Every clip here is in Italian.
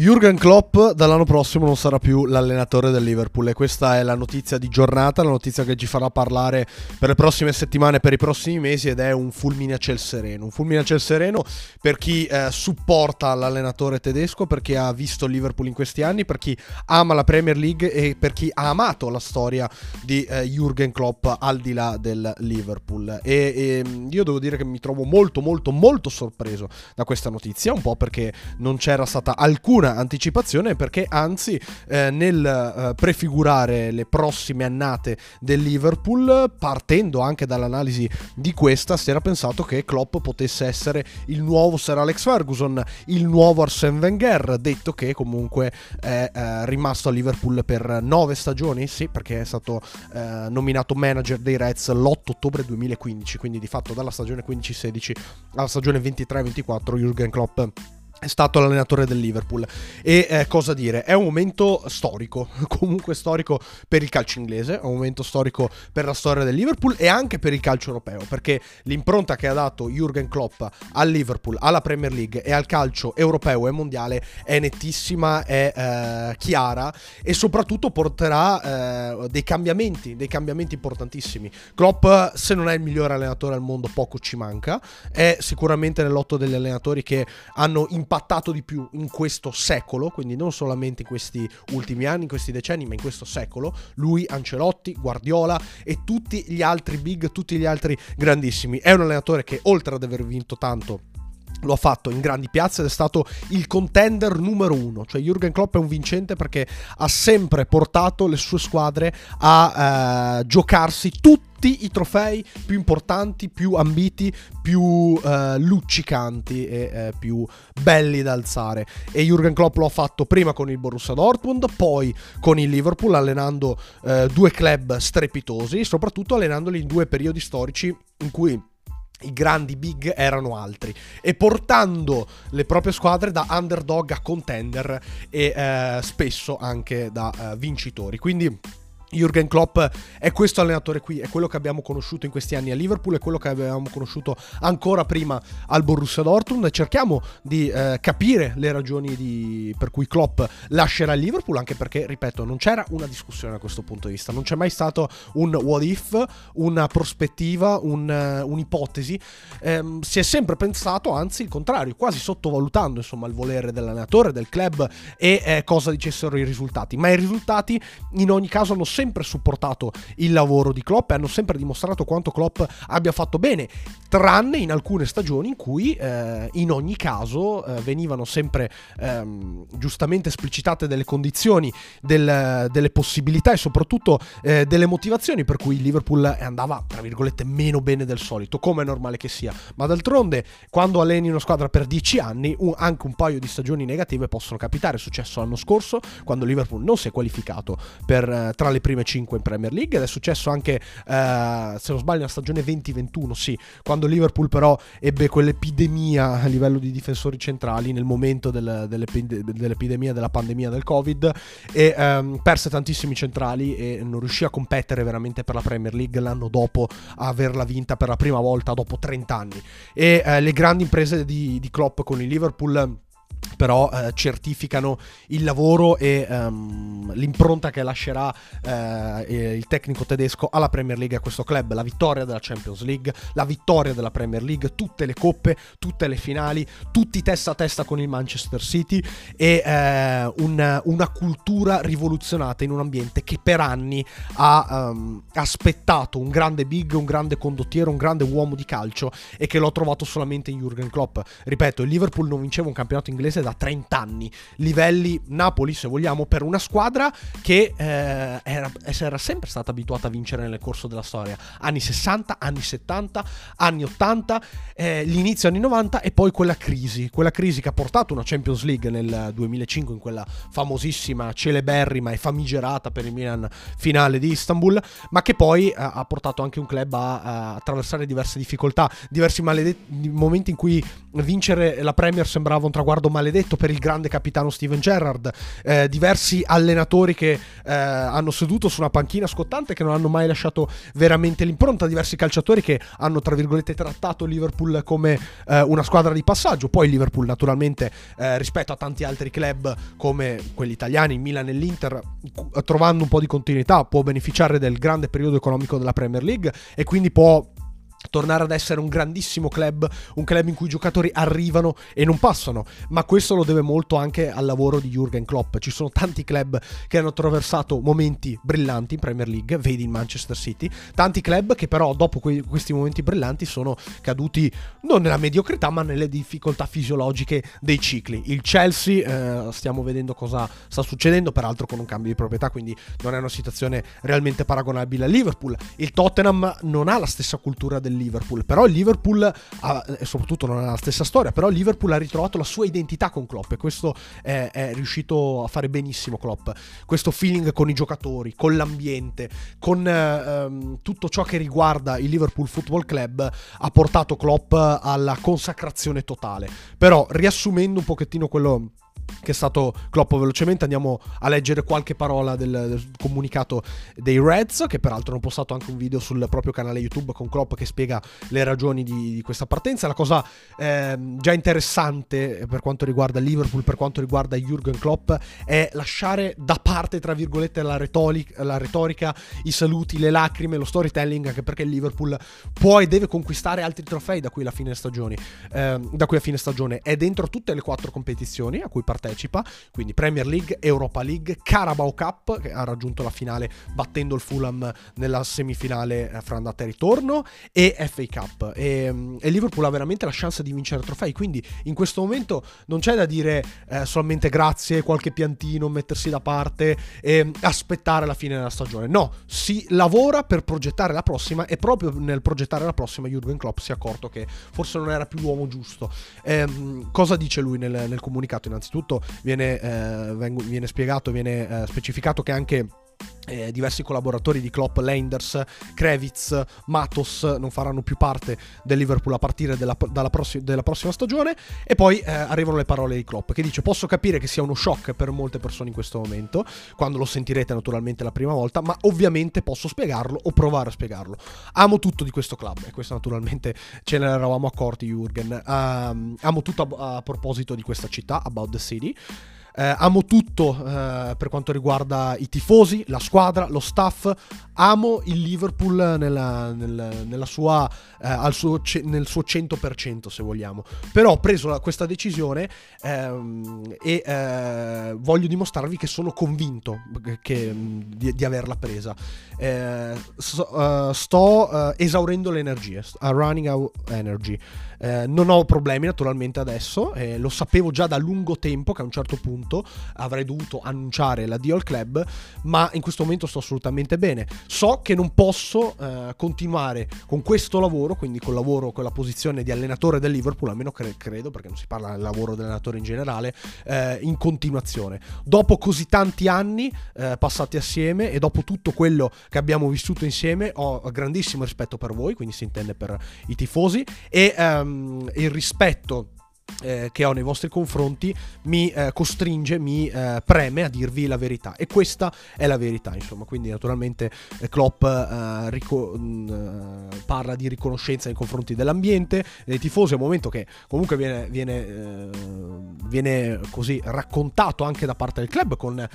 Jürgen Klopp dall'anno prossimo non sarà più l'allenatore del Liverpool e questa è la notizia di giornata, la notizia che ci farà parlare per le prossime settimane, per i prossimi mesi ed è un fulmine a ciel sereno. Un fulmine a ciel sereno per chi eh, supporta l'allenatore tedesco, per chi ha visto il Liverpool in questi anni, per chi ama la Premier League e per chi ha amato la storia di eh, Jürgen Klopp al di là del Liverpool. E, e io devo dire che mi trovo molto molto molto sorpreso da questa notizia, un po' perché non c'era stata alcuna anticipazione perché anzi eh, nel eh, prefigurare le prossime annate del Liverpool, partendo anche dall'analisi di questa, si era pensato che Klopp potesse essere il nuovo Sir Alex Ferguson, il nuovo Arsène Wenger, detto che comunque è eh, rimasto a Liverpool per nove stagioni, sì, perché è stato eh, nominato manager dei Reds l'8 ottobre 2015, quindi di fatto dalla stagione 15-16 alla stagione 23-24 Jürgen Klopp è stato l'allenatore del Liverpool. E eh, cosa dire è un momento storico comunque storico per il calcio inglese è un momento storico per la storia del Liverpool e anche per il calcio europeo perché l'impronta che ha dato Jürgen Klopp al Liverpool alla Premier League e al calcio europeo e mondiale è nettissima è eh, chiara e soprattutto porterà eh, dei cambiamenti dei cambiamenti importantissimi. Klopp se non è il migliore allenatore al mondo poco ci manca. È sicuramente nell'otto degli allenatori che hanno in impattato di più in questo secolo, quindi non solamente in questi ultimi anni, in questi decenni, ma in questo secolo, lui, Ancelotti, Guardiola e tutti gli altri big, tutti gli altri grandissimi. È un allenatore che oltre ad aver vinto tanto lo ha fatto in grandi piazze ed è stato il contender numero uno. Cioè Jürgen Klopp è un vincente perché ha sempre portato le sue squadre a eh, giocarsi tutti i trofei più importanti, più ambiti, più eh, luccicanti e eh, più belli da alzare. E Jürgen Klopp lo ha fatto prima con il Borussia Dortmund, poi con il Liverpool, allenando eh, due club strepitosi, soprattutto allenandoli in due periodi storici in cui i grandi big erano altri e portando le proprie squadre da underdog a contender e eh, spesso anche da eh, vincitori. Quindi Jürgen Klopp è questo allenatore qui, è quello che abbiamo conosciuto in questi anni a Liverpool, è quello che avevamo conosciuto ancora prima al Borussia Dortmund. Cerchiamo di eh, capire le ragioni di, per cui Klopp lascerà il Liverpool, anche perché, ripeto, non c'era una discussione da questo punto di vista, non c'è mai stato un what if, una prospettiva, un, uh, un'ipotesi, ehm, si è sempre pensato, anzi il contrario, quasi sottovalutando insomma il volere dell'allenatore, del club e eh, cosa dicessero i risultati, ma i risultati in ogni caso hanno sempre sempre supportato il lavoro di Klopp e hanno sempre dimostrato quanto Klopp abbia fatto bene, tranne in alcune stagioni in cui eh, in ogni caso eh, venivano sempre ehm, giustamente esplicitate delle condizioni, del, delle possibilità e soprattutto eh, delle motivazioni per cui il Liverpool andava, tra virgolette, meno bene del solito, come è normale che sia. Ma d'altronde, quando alleni una squadra per dieci anni, un, anche un paio di stagioni negative possono capitare. È successo l'anno scorso, quando il Liverpool non si è qualificato per, eh, tra le prime prime 5 in Premier League ed è successo anche, eh, se non sbaglio, nella stagione 2021, sì, quando Liverpool però ebbe quell'epidemia a livello di difensori centrali nel momento del, dell'epidemia, della pandemia del Covid e ehm, perse tantissimi centrali e non riuscì a competere veramente per la Premier League l'anno dopo averla vinta per la prima volta dopo 30 anni. E eh, le grandi imprese di, di Klopp con il Liverpool però eh, certificano il lavoro e um, l'impronta che lascerà eh, il tecnico tedesco alla Premier League a questo club, la vittoria della Champions League, la vittoria della Premier League, tutte le coppe, tutte le finali, tutti testa a testa con il Manchester City e eh, una, una, cultura rivoluzionata in un ambiente che per anni ha um, aspettato un grande big, un grande condottiero, un grande uomo di calcio e che l'ho trovato solamente in Jurgen Klopp. Ripeto, il Liverpool non vinceva un campionato inglese inglese da 30 anni. Livelli Napoli, se vogliamo, per una squadra che eh, era, era, sempre stata abituata a vincere nel corso della storia. Anni 60, anni 70, anni 80, eh, l'inizio anni 90 e poi quella crisi. Quella crisi che ha portato una Champions League nel 2005 in quella famosissima, celeberrima e famigerata per il Milan finale di Istanbul, ma che poi eh, ha portato anche un club a, a attraversare diverse difficoltà, diversi maledetti momenti in cui vincere la Premier sembrava un traguardo maledetto per il grande capitano Steven Gerrard, eh, diversi allenatori che eh, hanno seduto su una panchina scottante che non hanno mai lasciato veramente l'impronta, diversi calciatori che hanno tra virgolette trattato Liverpool come eh, una squadra di passaggio, poi Liverpool naturalmente eh, rispetto a tanti altri club come quelli italiani, il Milan e l'Inter, trovando un po' di continuità può beneficiare del grande periodo economico della Premier League e quindi può tornare ad essere un grandissimo club, un club in cui i giocatori arrivano e non passano, ma questo lo deve molto anche al lavoro di Jürgen Klopp. Ci sono tanti club che hanno attraversato momenti brillanti in Premier League, vedi il Manchester City, tanti club che però dopo que- questi momenti brillanti sono caduti non nella mediocrità ma nelle difficoltà fisiologiche dei cicli. Il Chelsea, eh, stiamo vedendo cosa sta succedendo, peraltro con un cambio di proprietà, quindi non è una situazione realmente paragonabile a Liverpool. Il Tottenham non ha la stessa cultura del del Liverpool. Però il Liverpool, ha, e soprattutto non è la stessa storia, però il Liverpool ha ritrovato la sua identità con Klopp e questo è, è riuscito a fare benissimo Klopp. Questo feeling con i giocatori, con l'ambiente, con ehm, tutto ciò che riguarda il Liverpool Football Club ha portato Klopp alla consacrazione totale. Però riassumendo un pochettino quello che è stato Klopp velocemente. Andiamo a leggere qualche parola del, del, comunicato dei Reds che peraltro hanno postato anche un video sul proprio canale YouTube con Klopp che spiega le ragioni di, di questa partenza. La cosa eh, già interessante per quanto riguarda Liverpool per quanto riguarda Jürgen Klopp è lasciare da parte tra virgolette la retorica, la retorica i saluti, le lacrime lo storytelling anche perché il Liverpool può e deve conquistare altri trofei da qui alla fine stagione eh, da qui a fine stagione. È dentro tutte le quattro competizioni a cui partecipa partecipa, quindi Premier League, Europa League, Carabao Cup, che ha raggiunto la finale battendo il Fulham nella semifinale eh, fra andata e ritorno, e FA Cup. E, mm, e, Liverpool ha veramente la chance di vincere trofei, quindi in questo momento non c'è da dire eh, solamente grazie, qualche piantino, mettersi da parte e aspettare la fine della stagione. No, si lavora per progettare la prossima e proprio nel progettare la prossima Jurgen Klopp si è accorto che forse non era più l'uomo giusto. Eh, cosa dice lui nel, nel comunicato innanzitutto? Soprattutto viene, eh, viene spiegato, viene eh, specificato che anche eh, diversi collaboratori di Klopp, Leinders, Krevitz, Matos non faranno più parte del Liverpool a partire della, prossi- della prossima stagione. E poi eh, arrivano le parole di Klopp che dice posso capire che sia uno shock per molte persone in questo momento quando lo sentirete naturalmente la prima volta ma ovviamente posso spiegarlo o provare a spiegarlo. Amo tutto di questo club e questo naturalmente ce ne eravamo accorti Jürgen. Uh, amo tutto a, a proposito di questa città About the City eh, amo tutto eh, per quanto riguarda i tifosi, la squadra, lo staff. Amo il Liverpool nella, nella, nella sua, eh, suo, nel suo 100% se vogliamo. Però ho preso questa decisione ehm, e eh, voglio dimostrarvi che sono convinto che, di, di, averla presa. Eh, so, eh, sto esaurendo le energie, running out energy. Eh, non ho problemi naturalmente adesso, eh, lo sapevo già da lungo tempo che a un certo punto avrei dovuto annunciare l'addio al club, ma in questo momento sto assolutamente bene. So che non posso eh, continuare con questo lavoro, quindi col lavoro, con la posizione di allenatore del Liverpool, almeno cre- credo, perché non si parla del lavoro dell'allenatore in generale, eh, in continuazione. Dopo così tanti anni eh, passati assieme e dopo tutto quello che abbiamo vissuto insieme, ho grandissimo rispetto per voi, quindi si intende per i tifosi, e ehm, ehm, il rispetto eh, che ho nei vostri confronti mi eh, costringe, mi eh, preme a dirvi la verità. E questa è la verità insomma. Quindi naturalmente eh, Klopp eh, rico- mh, mm, parla di riconoscenza nei confronti dell'ambiente dei tifosi. A un momento che comunque viene, viene, eh, viene così raccontato anche da parte del club con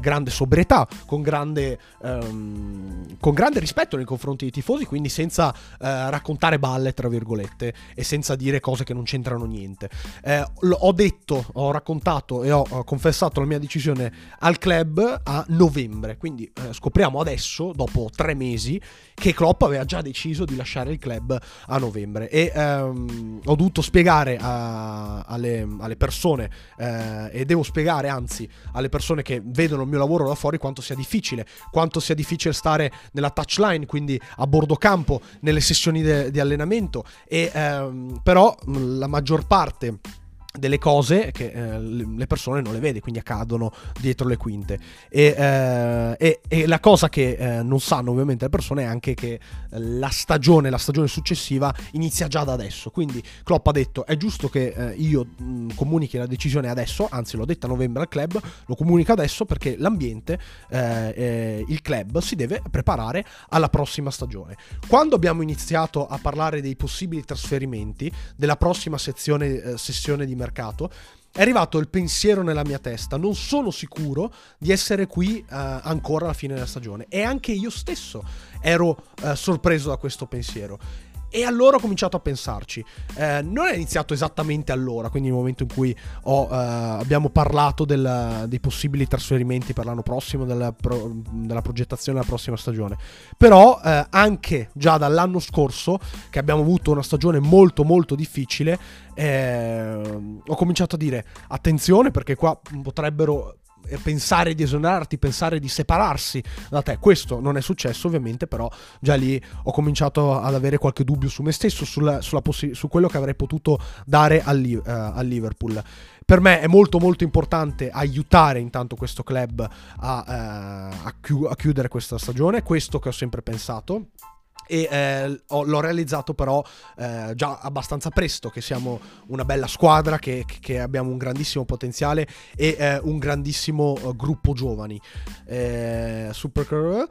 grande sobrietà con grande, ehm, con grande rispetto nei confronti dei tifosi quindi senza raccontare balle tra virgolette e senza dire cose che non c'entrano niente eh, ho detto, ho raccontato e ho, ho, confessato la mia decisione al club a novembre. Quindi eh, scopriamo adesso, dopo tre mesi, che Klopp aveva già deciso di lasciare il club a novembre. E ehm, ho dovuto spiegare a, alle, alle, persone, eh, e devo spiegare anzi alle persone che vedono il mio lavoro da fuori, quanto sia difficile, quanto sia difficile stare nella touchline, quindi a bordo campo, nelle sessioni di allenamento. E ehm, però la maggior parte adelante. Delle cose che eh, le persone non le vede, quindi accadono dietro le quinte. E, eh, e, e la cosa che eh, non sanno ovviamente le persone è anche che la stagione, la stagione successiva inizia già da adesso. Quindi Klopp ha detto è giusto che eh, io mh, comunichi la decisione adesso, anzi l'ho detta a novembre al club, lo comunico adesso perché l'ambiente, eh, eh, il club si deve preparare alla prossima stagione. Quando abbiamo iniziato a parlare dei possibili trasferimenti, della prossima sezione, sessione di mercato, mercato, è arrivato il pensiero nella mia testa, non sono sicuro di essere qui uh, ancora alla fine della stagione. E anche io stesso ero uh, sorpreso da questo pensiero. E allora ho cominciato a pensarci. Eh, non è iniziato esattamente allora, quindi nel momento in cui ho, eh, abbiamo parlato del, dei possibili trasferimenti per l'anno prossimo, della, pro, della progettazione della prossima stagione. Però eh, anche già dall'anno scorso, che abbiamo avuto una stagione molto molto difficile, eh, ho cominciato a dire attenzione perché qua potrebbero pensare di esonerarti, pensare di separarsi da te. Questo non è successo ovviamente, però già lì ho cominciato ad avere qualche dubbio su me stesso, sulla, sulla possi- su quello che avrei potuto dare al, uh, al Liverpool per me è molto molto importante aiutare intanto questo club a, uh, a, chi- a, chiudere questa stagione, questo che ho sempre pensato e eh, ho, l'ho realizzato però eh, già abbastanza presto che siamo una bella squadra, che, che abbiamo un grandissimo potenziale e eh, un grandissimo uh, gruppo giovani. Eh, super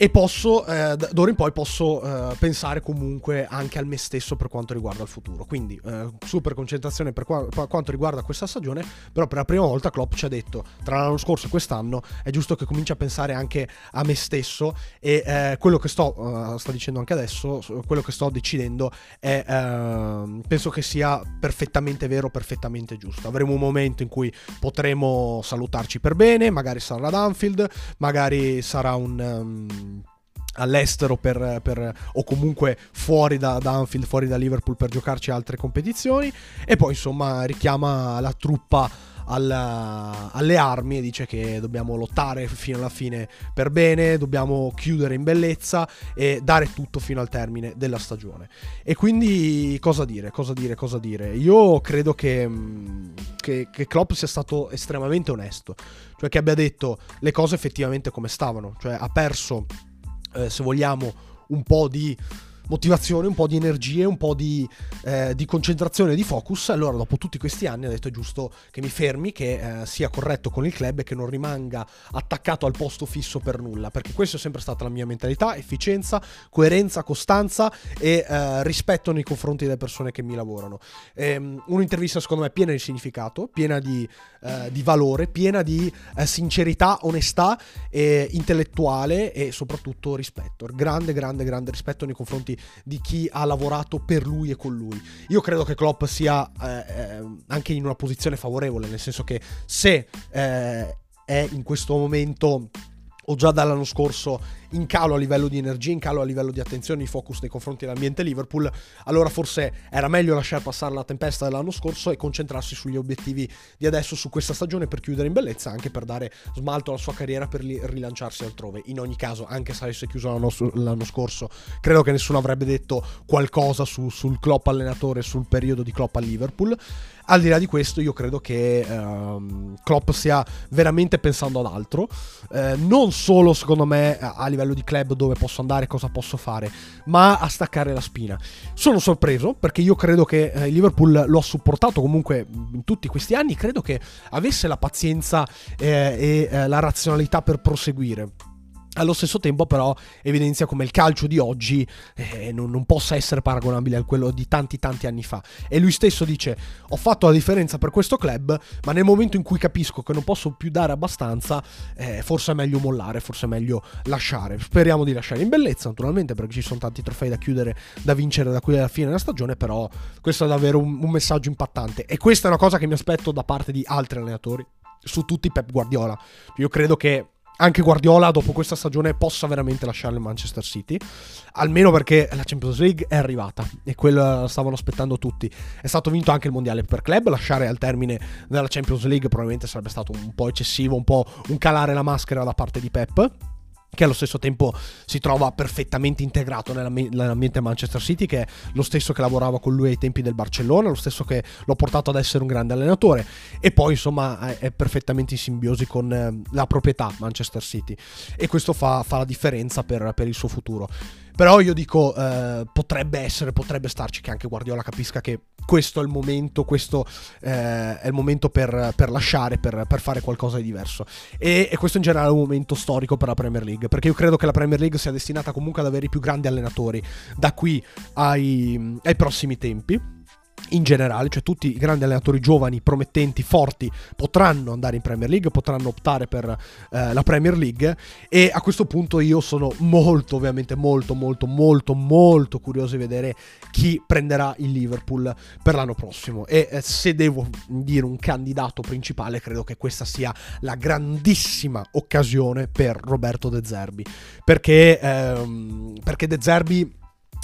e posso, eh, d'ora in poi posso eh, pensare comunque anche al me stesso per quanto riguarda il futuro. Quindi eh, super concentrazione per, qua- per, quanto riguarda questa stagione, però per la prima volta Klopp ci ha detto tra l'anno scorso e quest'anno è giusto che cominci a pensare anche a me stesso e eh, quello che sto, uh, sto dicendo anche adesso, quello che sto decidendo è, uh, penso che sia perfettamente vero, perfettamente giusto. Avremo un momento in cui potremo salutarci per bene, magari sarà ad Anfield, magari sarà un... Um, all'estero per, per, o comunque fuori da, da, Anfield, fuori da Liverpool per giocarci altre competizioni e poi insomma richiama la truppa alla, alle armi e dice che dobbiamo lottare fino alla fine per bene, dobbiamo chiudere in bellezza e dare tutto fino al termine della stagione. E quindi cosa dire, cosa dire, cosa dire? Io credo che, che, che Klopp sia stato estremamente onesto, cioè che abbia detto le cose effettivamente come stavano, cioè ha perso eh, se vogliamo, un po' di motivazione, un po' di energie, un po' di, eh, di concentrazione, di focus. Allora, dopo tutti questi anni, ho detto è giusto che mi fermi, che eh, sia corretto con il club e che non rimanga attaccato al posto fisso per nulla. Perché questa è sempre stata la mia mentalità: efficienza, coerenza, costanza e eh, rispetto nei confronti delle persone che mi lavorano. Ehm, un'intervista, secondo me, piena di significato, piena di, eh, di valore, piena di eh, sincerità, onestà intellettuale e soprattutto rispetto. Grande, grande, grande rispetto nei confronti di chi ha lavorato per lui e con lui. Io credo che Klopp sia eh, eh, anche in una posizione favorevole, nel senso che se eh, è in questo momento o già dall'anno scorso in calo a livello di energia, in calo a livello di attenzione, di focus nei confronti dell'ambiente Liverpool, allora forse era meglio lasciare passare la tempesta dell'anno scorso e concentrarsi sugli obiettivi di adesso, su questa stagione per chiudere in bellezza, anche per dare smalto alla sua carriera per rilanciarsi altrove. In ogni caso, anche se avesse chiuso l'anno, l'anno scorso, credo che nessuno avrebbe detto qualcosa su, sul Klopp allenatore, sul periodo di Klopp a Liverpool. Al di là di questo, io credo che um, Klopp stia veramente pensando ad altro, eh, non solo secondo me a livello di club dove posso andare, cosa posso fare, ma a staccare la spina. Sono sorpreso perché io credo che eh, il Liverpool lo ha supportato comunque in tutti questi anni, credo che avesse la pazienza eh, e eh, la razionalità per proseguire. Allo stesso tempo però evidenzia come il calcio di oggi eh, non, non, possa essere paragonabile a quello di tanti tanti anni fa. E lui stesso dice ho fatto la differenza per questo club, ma nel momento in cui capisco che non posso più dare abbastanza, eh, forse è meglio mollare, forse è meglio lasciare. Speriamo di lasciare in bellezza naturalmente perché ci sono tanti trofei da chiudere, da vincere da qui alla fine della stagione, però questo è davvero un, un messaggio impattante. E questa è una cosa che mi aspetto da parte di altri allenatori, su tutti Pep Guardiola. Io credo che anche Guardiola dopo questa stagione possa veramente lasciare il Manchester City, almeno perché la Champions League è arrivata e quello stavano aspettando tutti. È stato vinto anche il mondiale per club, lasciare al termine della Champions League probabilmente sarebbe stato un po' eccessivo, un po' un calare la maschera da parte di Pep. Che allo stesso tempo si trova perfettamente integrato nell'ambiente Manchester City, che è lo stesso che lavorava con lui ai tempi del Barcellona, lo stesso che l'ho portato ad essere un grande allenatore e poi insomma è perfettamente in simbiosi con eh, la proprietà Manchester City e questo fa, fa la differenza per, per il suo futuro. Però io dico, eh, potrebbe essere, potrebbe starci che anche Guardiola capisca che questo è il momento, questo eh, è il momento per, per lasciare, per, per, fare qualcosa di diverso. E, e, questo in generale è un momento storico per la Premier League, perché io credo che la Premier League sia destinata comunque ad avere i più grandi allenatori da qui ai, ai prossimi tempi in generale, cioè tutti i grandi allenatori giovani, promettenti, forti potranno andare in Premier League, potranno optare per eh, la Premier League. E a questo punto io sono molto, ovviamente molto, molto, molto, molto curioso di vedere chi prenderà il Liverpool per l'anno prossimo. E eh, se devo dire un candidato principale credo che questa sia la grandissima occasione per Roberto De Zerbi. Perché, ehm, perché De Zerbi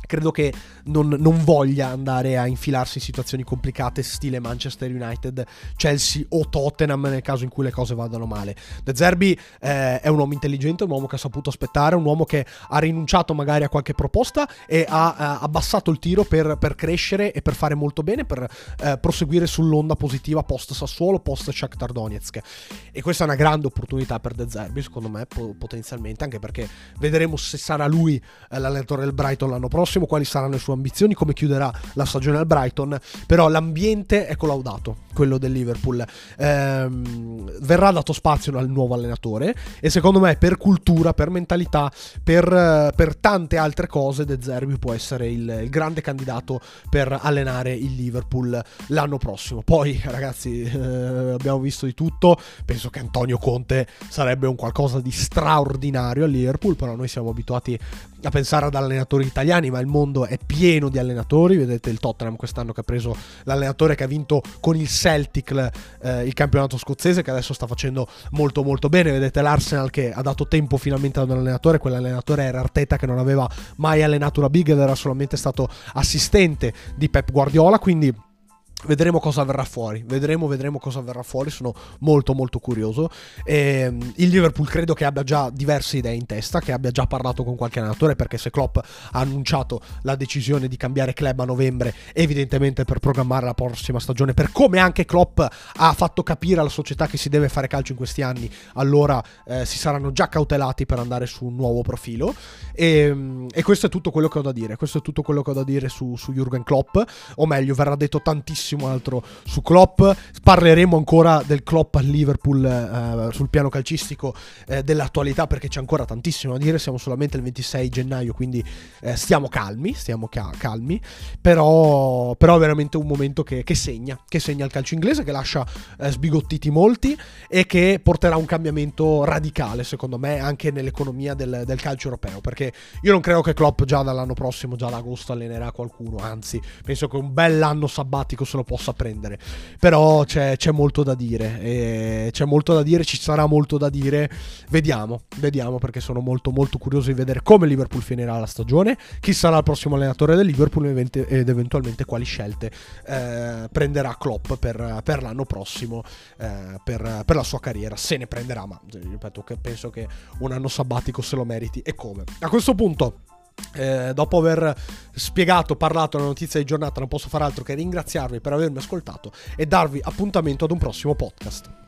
credo che non, non, voglia andare a infilarsi in situazioni complicate stile Manchester United, Chelsea o Tottenham nel caso in cui le cose vadano male. De Zerbi eh, è un uomo intelligente, un uomo che ha saputo aspettare, un uomo che ha rinunciato magari a qualche proposta e ha eh, abbassato il tiro per, per, crescere e per fare molto bene, per eh, proseguire sull'onda positiva post Sassuolo, post Shakhtar Donetsk. E questa è una grande opportunità per De Zerbi, secondo me, po- potenzialmente, anche perché vedremo se sarà lui eh, l'allenatore del Brighton l'anno prossimo prossimo, quali saranno le sue ambizioni, come chiuderà la stagione al Brighton, però l'ambiente è collaudato, quello del Liverpool. Ehm, verrà dato spazio al nuovo allenatore e secondo me per cultura, per mentalità, per, per tante altre cose De Zerbi può essere il, il, grande candidato per allenare il Liverpool l'anno prossimo. Poi ragazzi eh, abbiamo visto di tutto, penso che Antonio Conte sarebbe un qualcosa di straordinario al Liverpool, però noi siamo abituati a pensare ad allenatori italiani, ma il mondo è pieno di allenatori. Vedete il Tottenham quest'anno che ha preso l'allenatore che ha vinto con il Celtic eh, il campionato scozzese, che adesso sta facendo molto molto bene. Vedete l'Arsenal che ha dato tempo finalmente ad un allenatore. Quell'allenatore era Arteta che non aveva mai allenato una big ed era solamente stato assistente di Pep Guardiola. Quindi Vedremo cosa verrà fuori, vedremo, vedremo cosa verrà fuori, sono molto molto curioso. E, ehm, il Liverpool credo che abbia già diverse idee in testa, che abbia già parlato con qualche allenatore, perché se Klopp ha annunciato la decisione di cambiare club a novembre, evidentemente per programmare la prossima stagione, per come anche Klopp ha fatto capire alla società che si deve fare calcio in questi anni, allora eh, si saranno già cautelati per andare su un nuovo profilo. E, ehm, e, questo è tutto quello che ho da dire, questo è tutto quello che ho da dire su, su Jürgen Klopp, o meglio, verrà detto tantissimo tantissimo altro su Klopp. Parleremo ancora del Klopp al Liverpool eh, sul piano calcistico eh, dell'attualità perché c'è ancora tantissimo da dire. Siamo solamente il 26 gennaio, quindi eh, stiamo calmi, stiamo ca- calmi. Però, però, è veramente un momento che, che, segna, che segna il calcio inglese, che lascia eh, sbigottiti molti e che porterà un cambiamento radicale, secondo me, anche nell'economia del, del calcio europeo. Perché io non credo che Klopp già dall'anno prossimo, già ad agosto, allenerà qualcuno. Anzi, penso che un bel anno sabbatico se lo possa prendere. Però c'è, c'è molto da dire. c'è molto da dire, ci sarà molto da dire. Vediamo, vediamo perché sono molto molto curioso di vedere come Liverpool finirà la stagione, chi sarà il prossimo allenatore del Liverpool ed eventualmente quali scelte eh, prenderà Klopp per, per l'anno prossimo eh, per, per, la sua carriera. Se ne prenderà, ma ripeto che penso che un anno sabbatico se lo meriti e come. A questo punto eh, dopo aver spiegato, parlato la notizia di giornata, non posso fare altro che ringraziarvi per avermi ascoltato e darvi appuntamento ad un prossimo podcast.